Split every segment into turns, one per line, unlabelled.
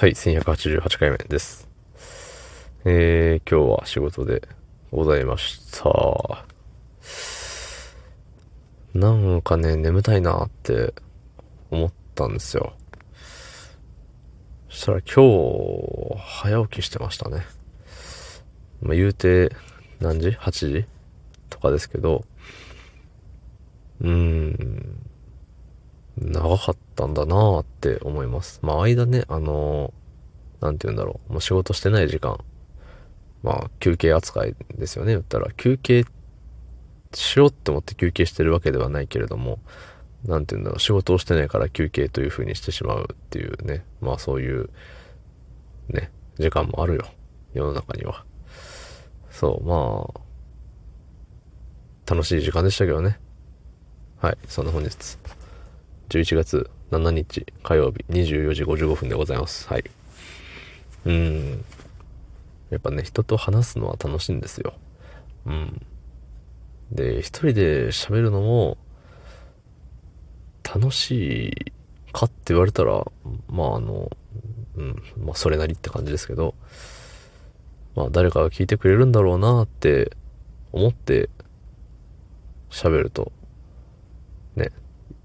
はい、1188回目です。えー、今日は仕事でございました。なんかね、眠たいなって思ったんですよ。そしたら今日、早起きしてましたね。まあ、言うて、何時 ?8 時？とかですけど、うーん、長かったんだなーって思います。まあ間ね、あのー、なんて言うんだろう、もう仕事してない時間、まあ休憩扱いですよね、言ったら。休憩しようって思って休憩してるわけではないけれども、なんて言うんだろう、仕事をしてないから休憩という風にしてしまうっていうね、まあそういう、ね、時間もあるよ、世の中には。そう、まあ、楽しい時間でしたけどね。はい、そんな本日。11月7日火曜日24時55分でございます。はい。うん。やっぱね、人と話すのは楽しいんですよ。うん。で、一人で喋るのも楽しいかって言われたら、まああの、うん、まあそれなりって感じですけど、まあ誰かが聞いてくれるんだろうなって思って喋ると、ね、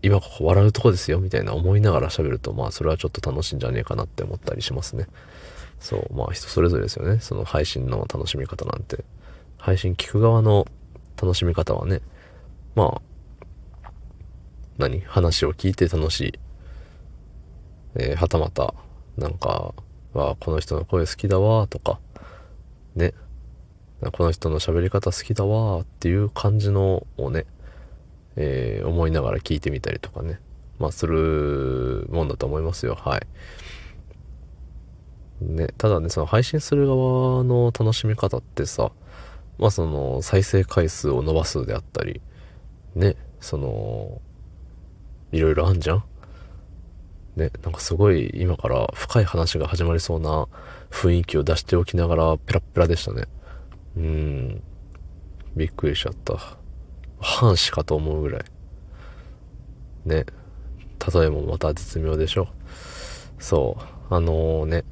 今ここ笑うとこですよみたいな思いながら喋ると、まあそれはちょっと楽しいんじゃねえかなって思ったりしますね。そう、まあ人それぞれですよね。その配信の楽しみ方なんて。配信聞く側の楽しみ方はね、まあ、何？話を聞いて楽しい。えー、はたまた、なんか、は、この人の声好きだわ、とか、ね。この人の喋り方好きだわ、っていう感じのをね、えー、思いながら聞いてみたりとかね、まあするもんだと思いますよ。はい。ね、ただね、その配信する側の楽しみ方ってさ、まあその再生回数を伸ばすであったり、ね、その、いろいろあんじゃん？ね、なんかすごい今から深い話が始まりそうな雰囲気を出しておきながらペラペラでしたね。うん。びっくりしちゃった。半死かと思うぐらい。ね。例えもまた絶妙でしょ。そう。あのー、ね。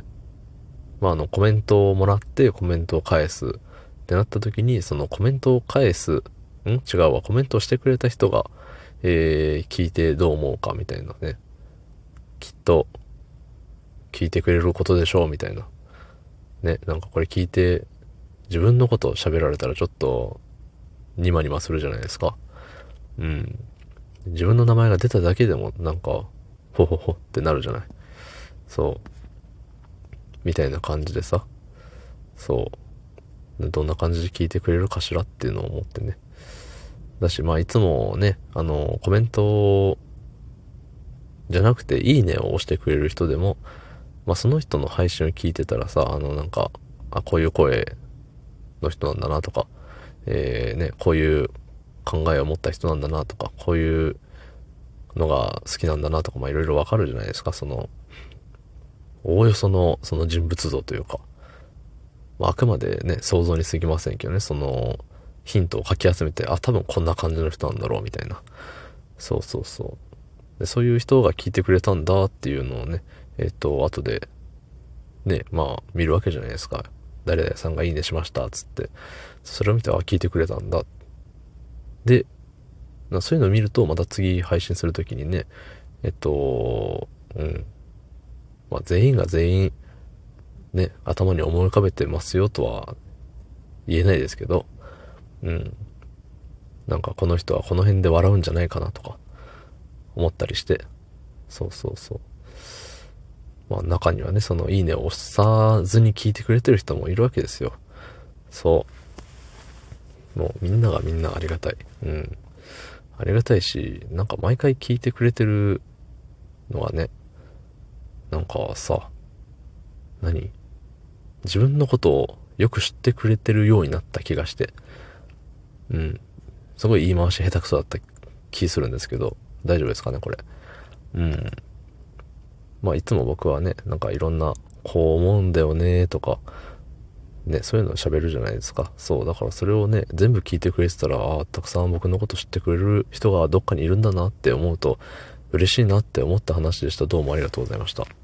まあ、あの、コメントをもらってコメントを返すってなった時に、そのコメントを返す、ん？違うわ。コメントをしてくれた人が、えー、聞いてどう思うかみたいなね。きっと、聞いてくれることでしょうみたいな。ね。なんかこれ聞いて、自分のことを喋られたらちょっと、ニマニマするじゃないですか。うん。自分の名前が出ただけでもなんか、ほほほってなるじゃない。そう。みたいな感じでさ。そう。どんな感じで聞いてくれるかしらっていうのを思ってね。だし、まあいつもね、あの、コメントじゃなくて、いいねを押してくれる人でも、まあその人の配信を聞いてたらさ、あのなんか、あ、こういう声の人なんだなとか、えー、ね、こういう考えを持った人なんだなとか、こういうのが好きなんだなとか、まあいろいろわかるじゃないですか、その、おおよその、その人物像というか、まあ、あくまでね、想像に過ぎませんけどね、その、ヒントをかき集めて、あ、多分こんな感じの人なんだろう、みたいな。そうそうそう。でそういう人が聞いてくれたんだっていうのをね、えっ、ー、と、後で、ね、まあ、見るわけじゃないですか。誰々さんがいいねしました、つって。それを見て、あ、聞いてくれたんだ。で、そういうのを見ると、また次配信するときにね、えっと、うん。まあ、全員が全員、ね、頭に思い浮かべてますよとは言えないですけど、うん。なんかこの人はこの辺で笑うんじゃないかなとか、思ったりして、そうそうそう。まあ中にはね、そのいいねを押さずに聞いてくれてる人もいるわけですよ。そう。もうみんながみんなありがたい。うん。ありがたいし、なんか毎回聞いてくれてるのはね、なんかさ、何？自分のことをよく知ってくれてるようになった気がして、うん。すごい言い回し下手くそだった気するんですけど、大丈夫ですかね、これ？うん。まあいつも僕はね、なんかいろんな、こう思うんだよねとか、ね、そういうのを喋るじゃないですか。そう、だからそれをね、全部聞いてくれてたら、ああ、たくさん僕のこと知ってくれる人がどっかにいるんだなって思うと、嬉しいなって思った話でした。どうもありがとうございました。